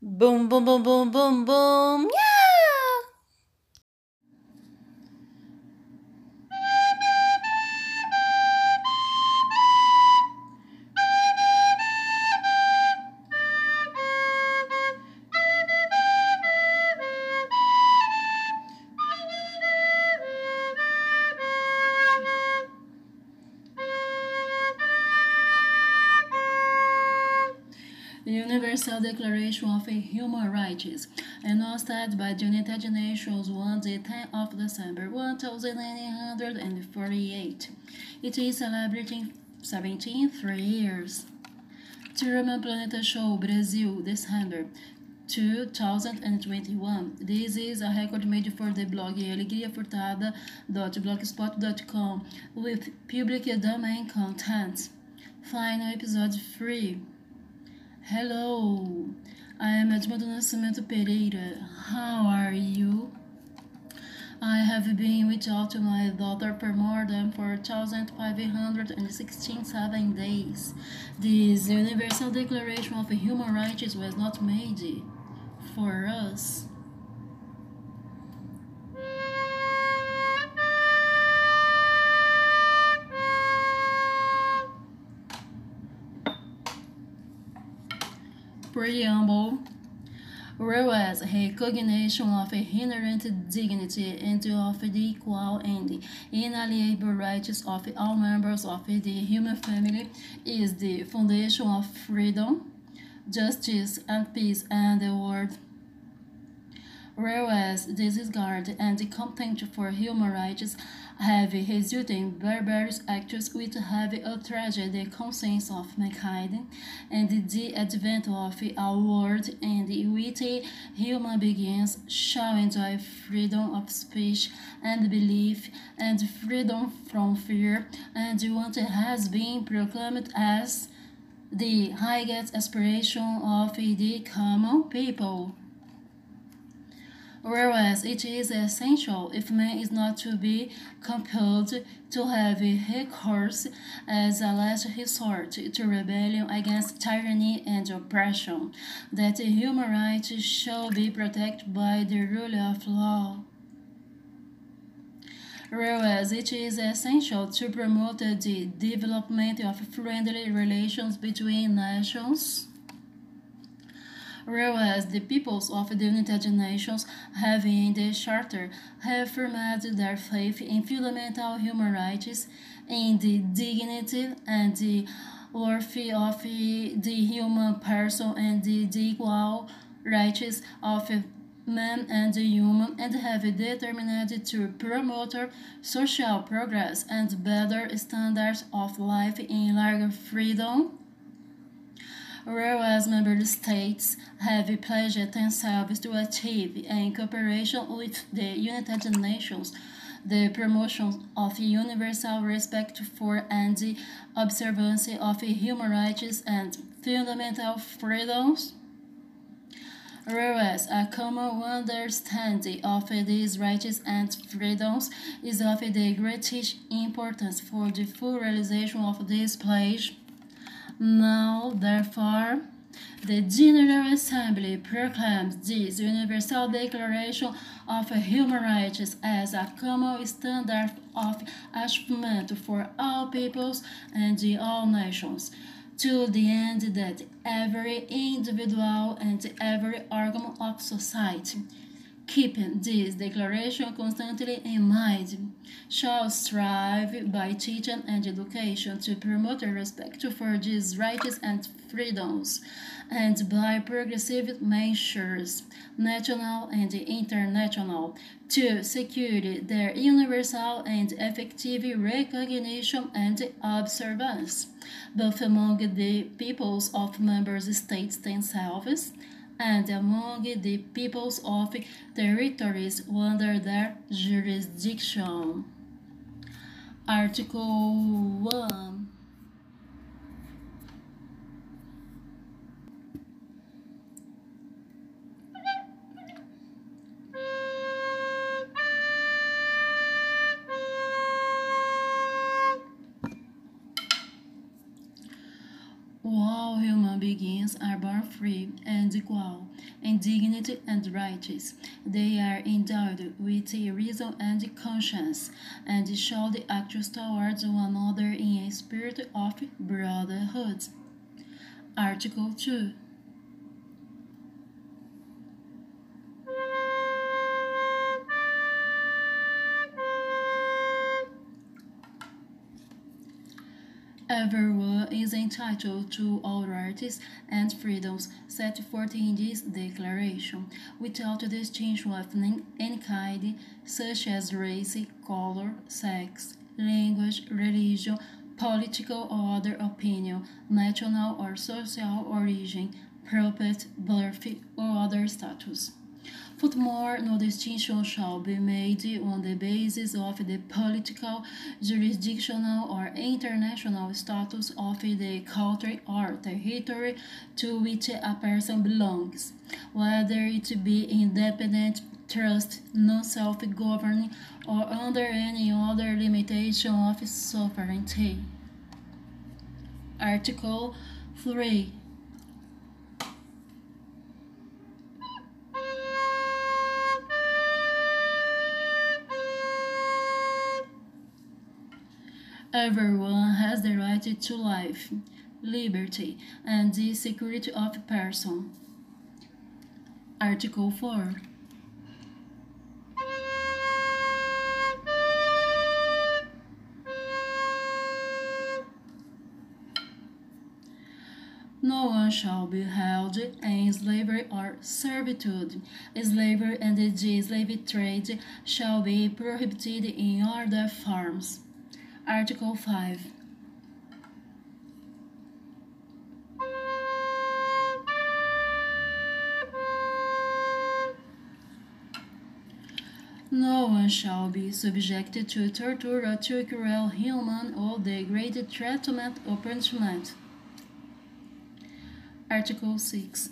Boom, boom, boom, boom, boom, boom. Yeah! Human Rights enacted by the United Nations on the 10th of December 1948. It is celebrating 73 years. Truman Planet Show Brazil, December 2021. This is a record made for the blog alegriafurtada.blogspot.com with public domain content. Final episode 3. Hello, I am Edmundo Nascimento Pereira. How are you? I have been without my daughter for more than 4,567 days. This Universal Declaration of Human Rights was not made for us. Preamble whereas recognition of inherent dignity and of the equal and inalienable rights of all members of the human family is the foundation of freedom, justice, and peace in the world. Whereas disregard and contempt for human rights have resulted in barbarous acts which have outraged the conscience of mankind, and the advent of a world in which human beings shall enjoy freedom of speech and belief and freedom from fear, and what has been proclaimed as the highest aspiration of the common people whereas it is essential if man is not to be compelled to have recourse as a last resort to rebellion against tyranny and oppression, that human rights shall be protected by the rule of law. Whereas it is essential to promote the development of friendly relations between nations whereas the peoples of the United Nations have in the Charter affirmed their faith in fundamental human rights, in the dignity and the worth of the human person and the equal rights of man and human and have determined to promote social progress and better standards of life in larger freedom whereas member states have pledged themselves to achieve, in cooperation with the United Nations, the promotion of universal respect for and the observance of human rights and fundamental freedoms. Whereas a common understanding of these rights and freedoms is of the greatest importance for the full realization of this pledge. Now, therefore, the General Assembly proclaims this Universal Declaration of Human Rights as a common standard of achievement for all peoples and all nations, to the end that every individual and every organ of society keeping this declaration constantly in mind, shall strive by teaching and education to promote respect for these rights and freedoms, and by progressive measures, national and international, to secure their universal and effective recognition and observance, both among the peoples of member states themselves and among the peoples of territories under their jurisdiction. Article 1 human beings are born free and equal in dignity and rights. They are endowed with a reason and conscience, and should act towards one another in a spirit of brotherhood. Article 2 Everyone is entitled to all rights and freedoms set forth in this declaration, without distinction of any kind, such as race, color, sex, language, religion, political or other opinion, national or social origin, property, birth, or other status. Furthermore, no distinction shall be made on the basis of the political, jurisdictional, or international status of the country or territory to which a person belongs, whether it be independent, trust, non-self-governing, or under any other limitation of sovereignty. Article 3 Everyone has the right to life, liberty, and the security of person. Article 4. No one shall be held in slavery or servitude. Slavery and the slave trade shall be prohibited in all their forms. Article 5. No one shall be subjected to torture or to cruel, human, or degraded treatment or punishment. Article 6.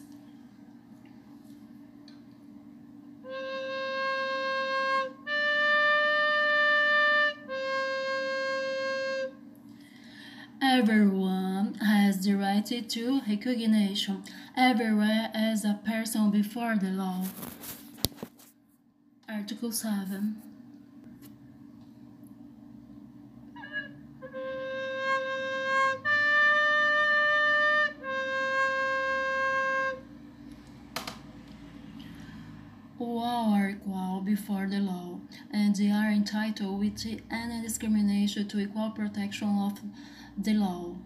Everyone has the right to recognition everywhere as a person before the law. Article 7. All are equal before the law, and they are entitled with any discrimination to equal protection of the law.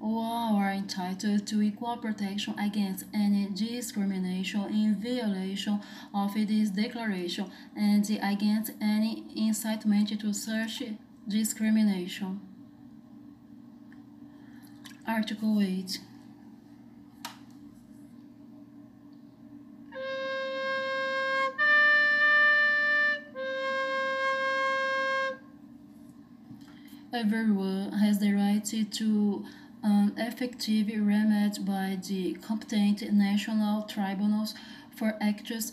All are entitled to equal protection against any discrimination in violation of this declaration and against any incitement to such discrimination. Article 8. Everyone has the right to an effective remedy by the competent national tribunals for acts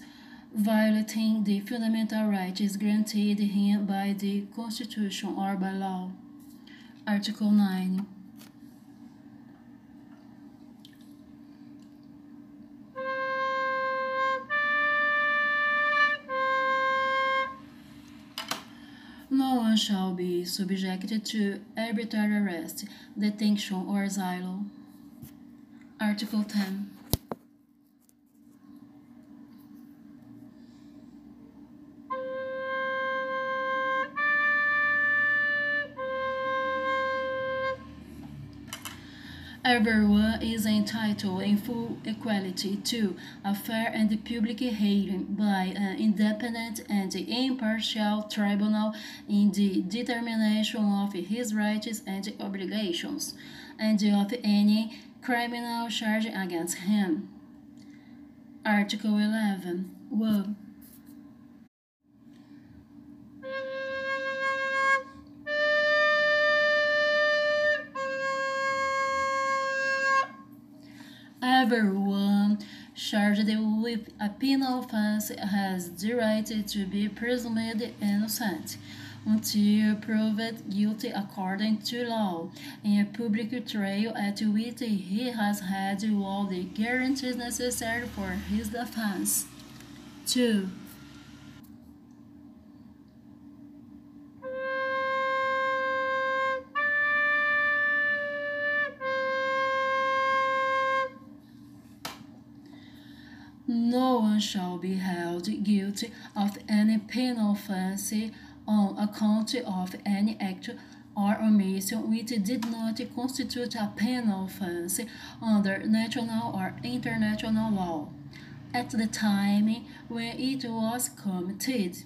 violating the fundamental rights granted him by the Constitution or by law. Article 9. One shall be subjected to arbitrary arrest, detention, or asylum. Article 10. Everyone is entitled in full equality to a fair and public hearing by an independent and impartial tribunal in the determination of his rights and obligations, and of any criminal charge against him. Article 11. 1. Everyone charged with a penal offense has the right to be presumed innocent until proved guilty according to law in a public trial at which he has had all the guarantees necessary for his defense. 2. Shall be held guilty of any penal offense on account of any act or omission which did not constitute a penal offense under national or international law at the time when it was committed.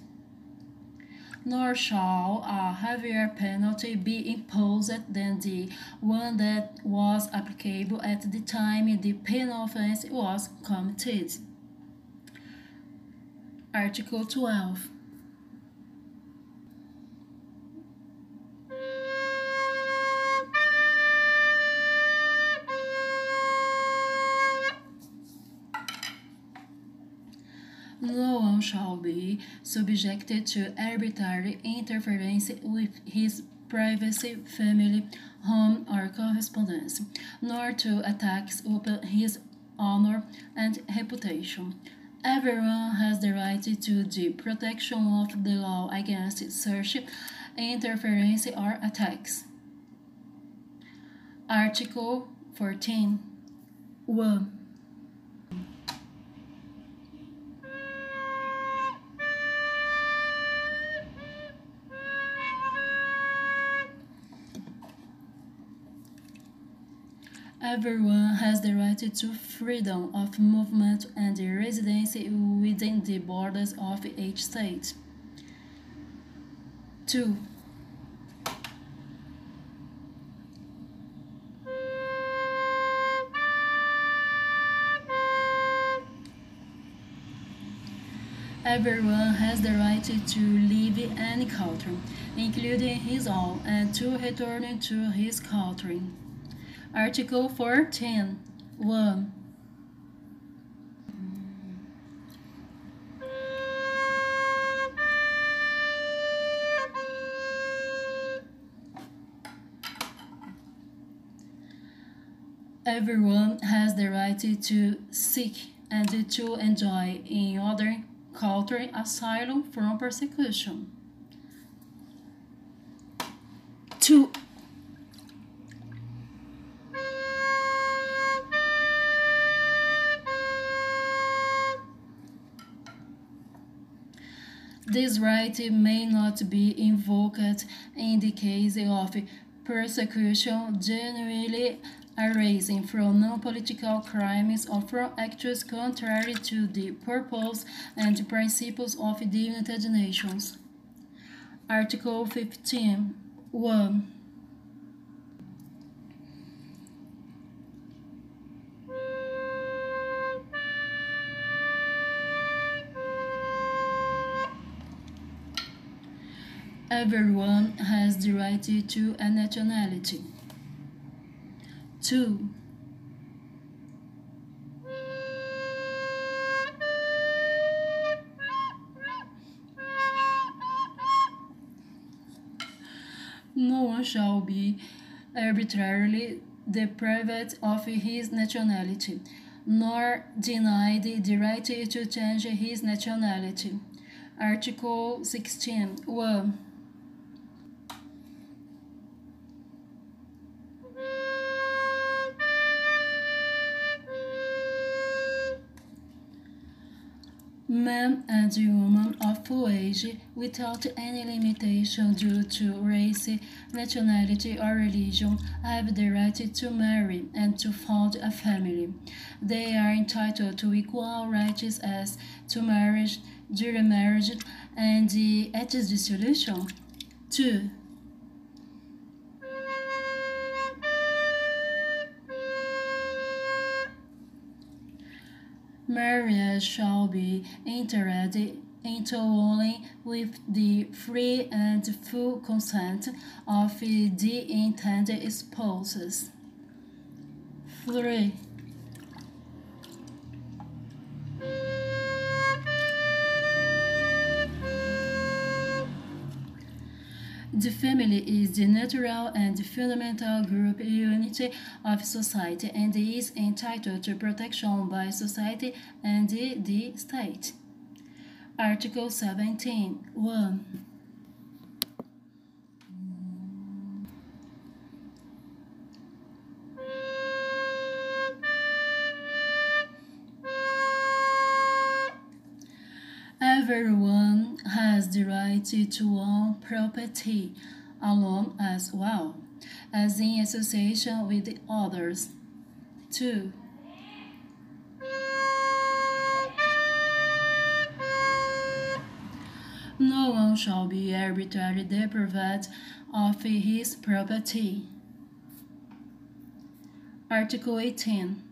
Nor shall a heavier penalty be imposed than the one that was applicable at the time the penal offense was committed. Article 12. No one shall be subjected to arbitrary interference with his privacy, family, home, or correspondence, nor to attacks upon his honor and reputation. Everyone has the right to the protection of the law against such interference or attacks. Article 14. 1. Everyone has the right to freedom of movement and residence within the borders of each state. 2. Everyone has the right to live any country, including his own, and to return to his country. Article 14. 1. Everyone has the right to seek and to enjoy in other country asylum from persecution. This right may not be invoked in the case of persecution generally arising from non-political crimes or from acts contrary to the purpose and principles of the United Nations. Article 15. 1. Everyone has the right to a nationality. 2. No one shall be arbitrarily deprived of his nationality, nor denied the right to change his nationality. Article 16. 1. Man and woman of full age without any limitation due to race, nationality, or religion have the right to marry and to found a family. They are entitled to equal rights as to marriage, during marriage, and at its dissolution. 2. Marriage shall be entered into only with the free and full consent of the intended spouses. 3. The family is the natural and fundamental group unity of society and is entitled to protection by society and the state. Article 17. 1. Own property alone as well as in association with the others. 2. No one shall be arbitrarily deprived of his property. Article 18.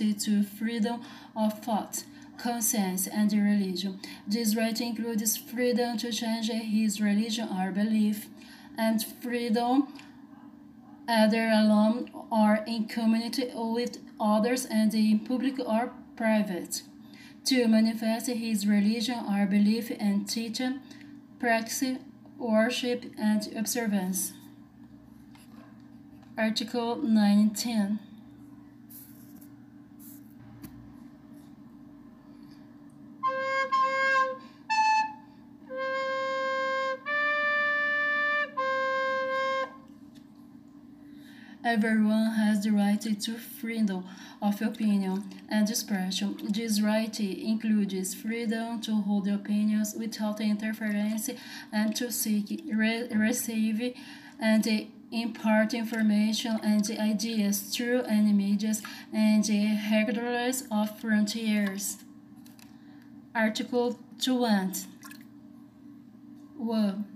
Right to freedom of thought, conscience, and religion. This right includes freedom to change his religion or belief, and freedom either alone or in community with others and in public or private, to manifest his religion or belief and teach, practice, worship, and observance. Article 19. Everyone has the right to freedom of opinion and expression. This right includes freedom to hold opinions without interference and to seek, re receive, and impart information and ideas through any medias and regardless of frontiers. Article 20. 1.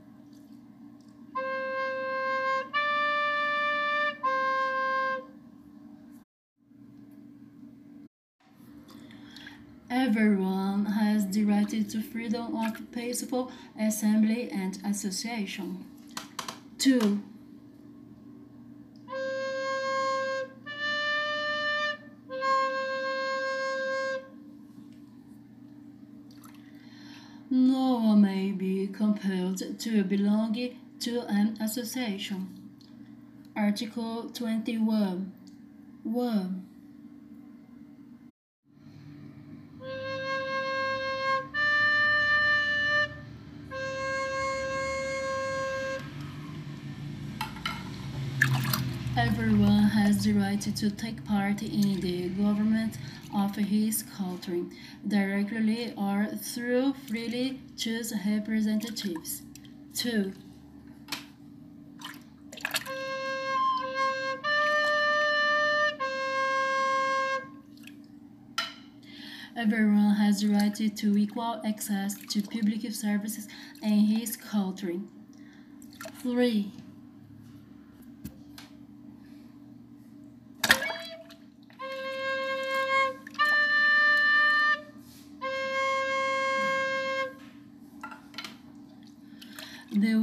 Everyone has the right to freedom of peaceful assembly and association. 2. No one may be compelled to belong to an association. Article 21. 1. Everyone has the right to take part in the government of his country, directly or through freely choose representatives. 2. Everyone has the right to equal access to public services in his country. 3.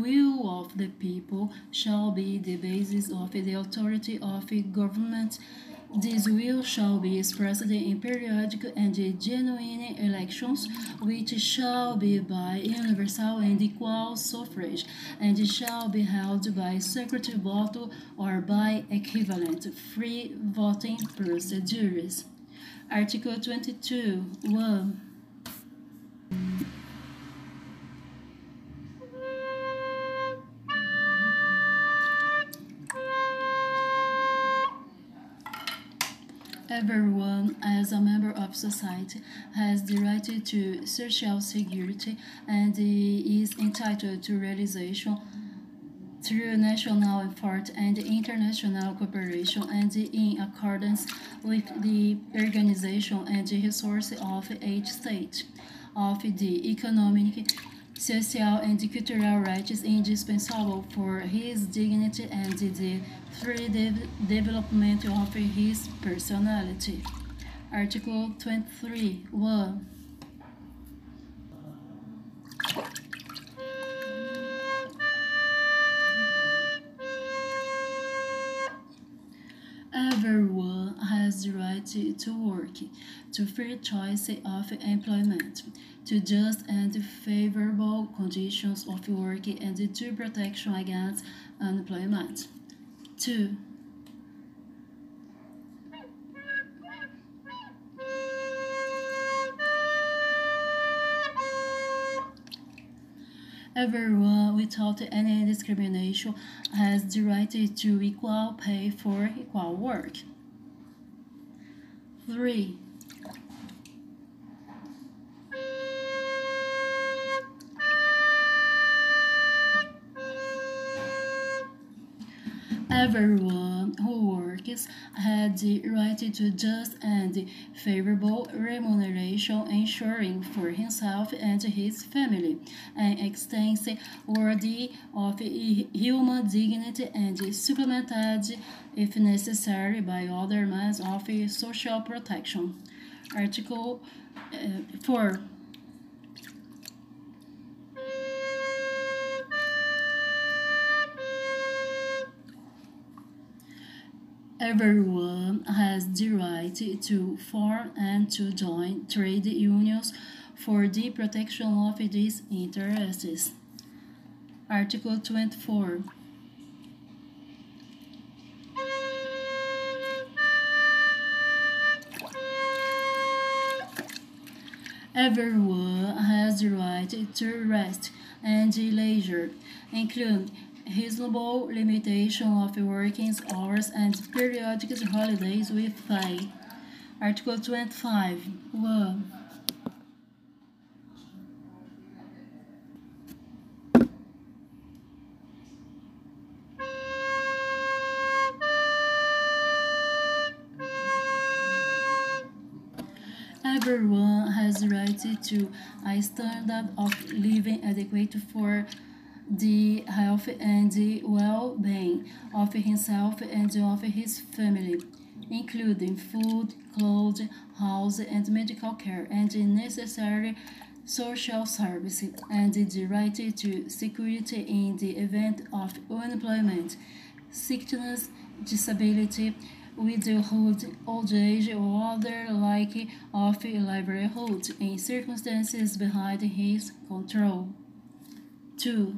Will of the people shall be the basis of the authority of government. This will shall be expressed in periodic and genuine elections, which shall be by universal and equal suffrage, and shall be held by secret vote or by equivalent free voting procedures. Article 22. 1. Everyone, as a member of society, has the right to social security and is entitled to realization through national effort and international cooperation and in accordance with the organization and resources of each state of the economic social and cultural rights is indispensable for his dignity and the free de development of his personality. Article 23 1. To work, to free choice of employment, to just and favorable conditions of work, and to protection against unemployment. 2. Everyone without any discrimination has the right to equal pay for equal work. 3. Everyone has the right to just and favorable remuneration, ensuring for himself and his family an extensive worthy of human dignity and supplemented, if necessary, by other means of social protection. Article uh, 4. Everyone has the right to form and to join trade unions for the protection of these interests. Article 24. Everyone has the right to rest and leisure, including reasonable limitation of working hours and periodic holidays with pay. Article 25. 1. Everyone has the right to a standard of living adequate for the health and the well-being of himself and of his family, including food, clothes, house, and medical care, and necessary social services, and the right to security in the event of unemployment, sickness, disability, widowhood, old age, or other like of livelihood in circumstances behind his control. 2.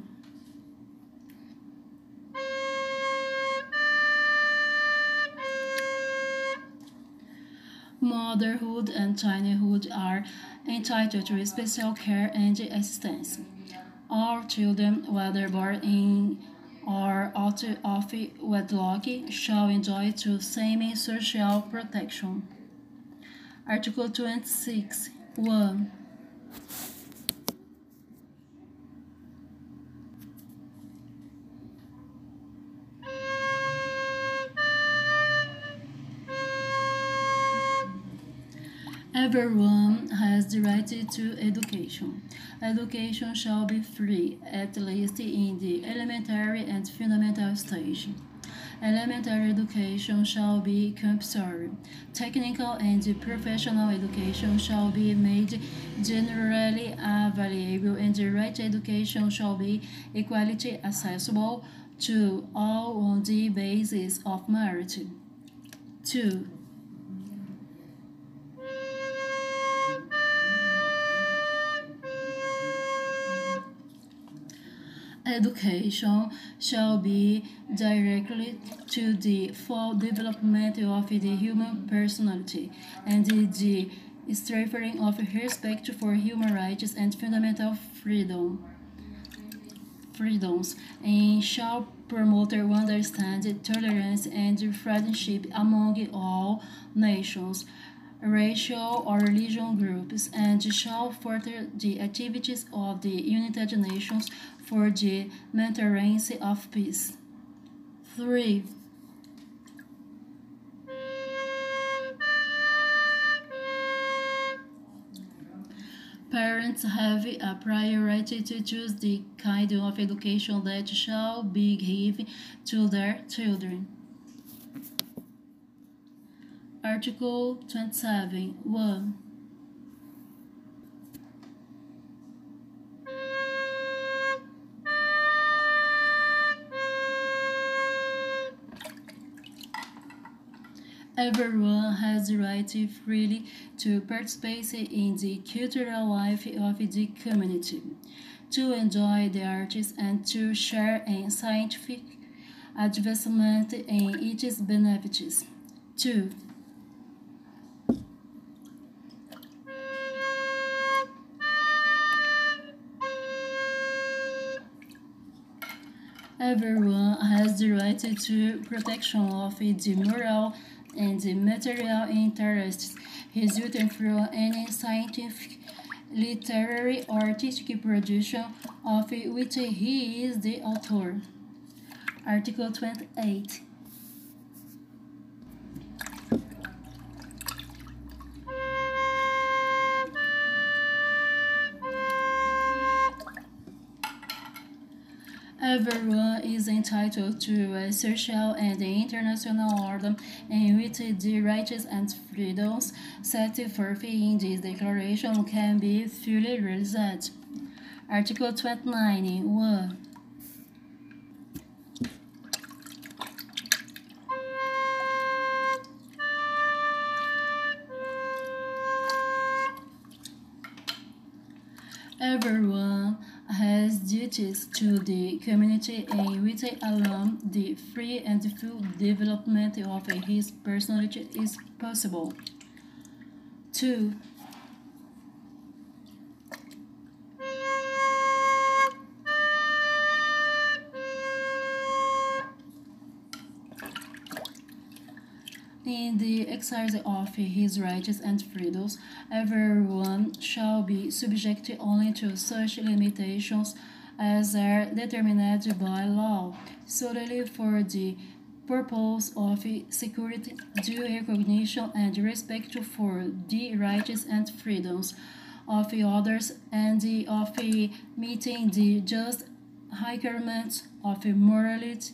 Motherhood and childhood are entitled to special care and assistance. All children, whether born in or out of wedlock, shall enjoy the same social protection. Article 26. 1. Everyone has the right to education. Education shall be free, at least in the elementary and fundamental stage. Elementary education shall be compulsory. Technical and professional education shall be made generally available, and the right education shall be equally accessible to all on the basis of merit. 2. Education shall be directly to the full development of the human personality and the strengthening of respect for human rights and fundamental freedom freedoms and shall promote understanding, tolerance, and friendship among all nations, racial or religious groups, and shall further the activities of the United Nations for the maintenance of peace. 3. Parents have a priority to choose the kind of education that shall be given to their children. Article 27 1. Everyone has the right to freely to participate in the cultural life of the community, to enjoy the arts and to share in scientific advancement and its benefits. 2. Everyone has the right to protection of the moral and the material interests resulting from any scientific, literary, or artistic production of which he is the author. Article 28. Everyone is entitled to a social and international order in which the rights and freedoms set forth in this declaration can be fully realized. Article 29 1. Everyone has to the community in which alone the free and full development of his personality is possible. 2. In the exercise of his rights and freedoms, everyone shall be subject only to such limitations as are determined by law, solely for the purpose of security, due recognition, and respect for the rights and freedoms of others, and of meeting the just requirements of morality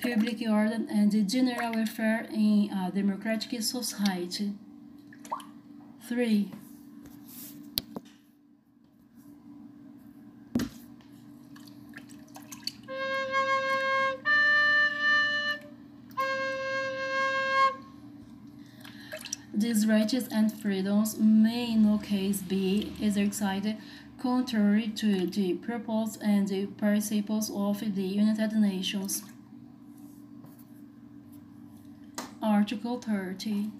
public order and the general welfare in a democratic society. 3. These rights and freedoms may in no case be exercised contrary to the purpose and the principles of the United Nations. Article 30.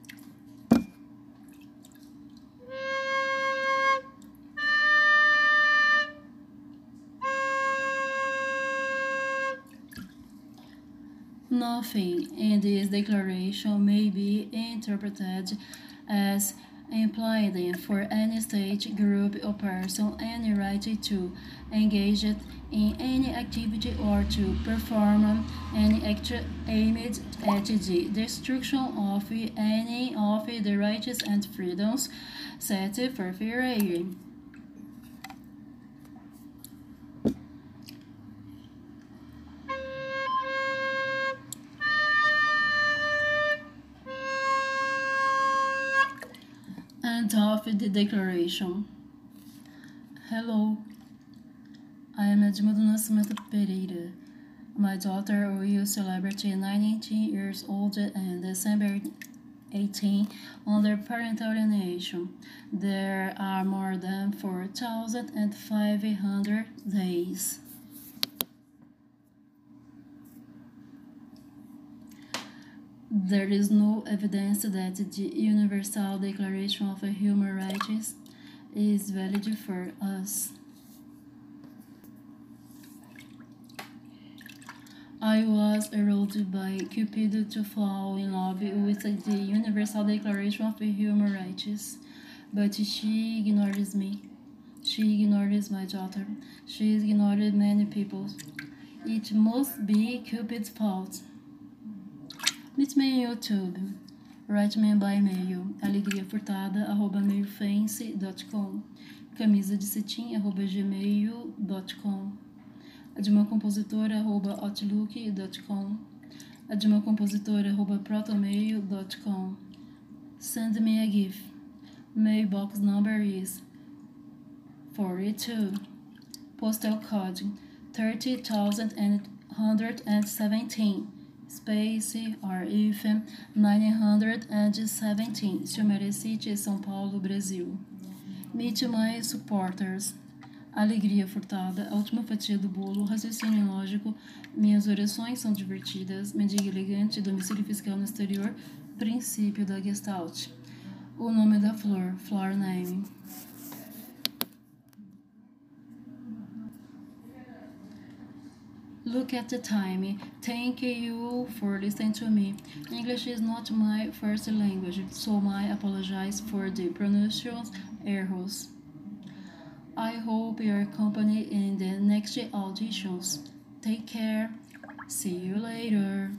Nothing in this declaration may be interpreted as implying for any state, group, or person any right to engage in any activity or to perform any act aimed at the destruction of any of the rights and freedoms set forth herein. And of the declaration. Hello, I am Edmundo Nascimento Pereira. My daughter will celebrate 19 years old on December 18 under parental alienation. There are more than 4,500 days. There is no evidence that the Universal Declaration of Human Rights is valid for us. I was aroused by Cupid to fall in love with the Universal Declaration of Human Rights, but she ignores me. She ignores my daughter. She ignored many people. It must be Cupid's fault. Meet me on YouTube. Write me by mail. alegriafurtada.mailfence.com Camisa de cetim, arroba gmail.com admacompositora.outlook.com admacompositora.protomail.com Send me a gift. Mailbox number is 42. Postal code 30,117. Space RF 917, Silmere City, São Paulo, Brasil. Meet my supporters. Alegria furtada, a última fatia do bolo, raciocínio lógico, minhas orações são divertidas, mendiga elegante, domicílio fiscal no exterior, princípio da Gestalt. O nome da flor, flower name. Look at the time. Thank you for listening to me. English is not my first language, so I apologize for the pronunciation errors. I hope your company in the next auditions. Take care. See you later.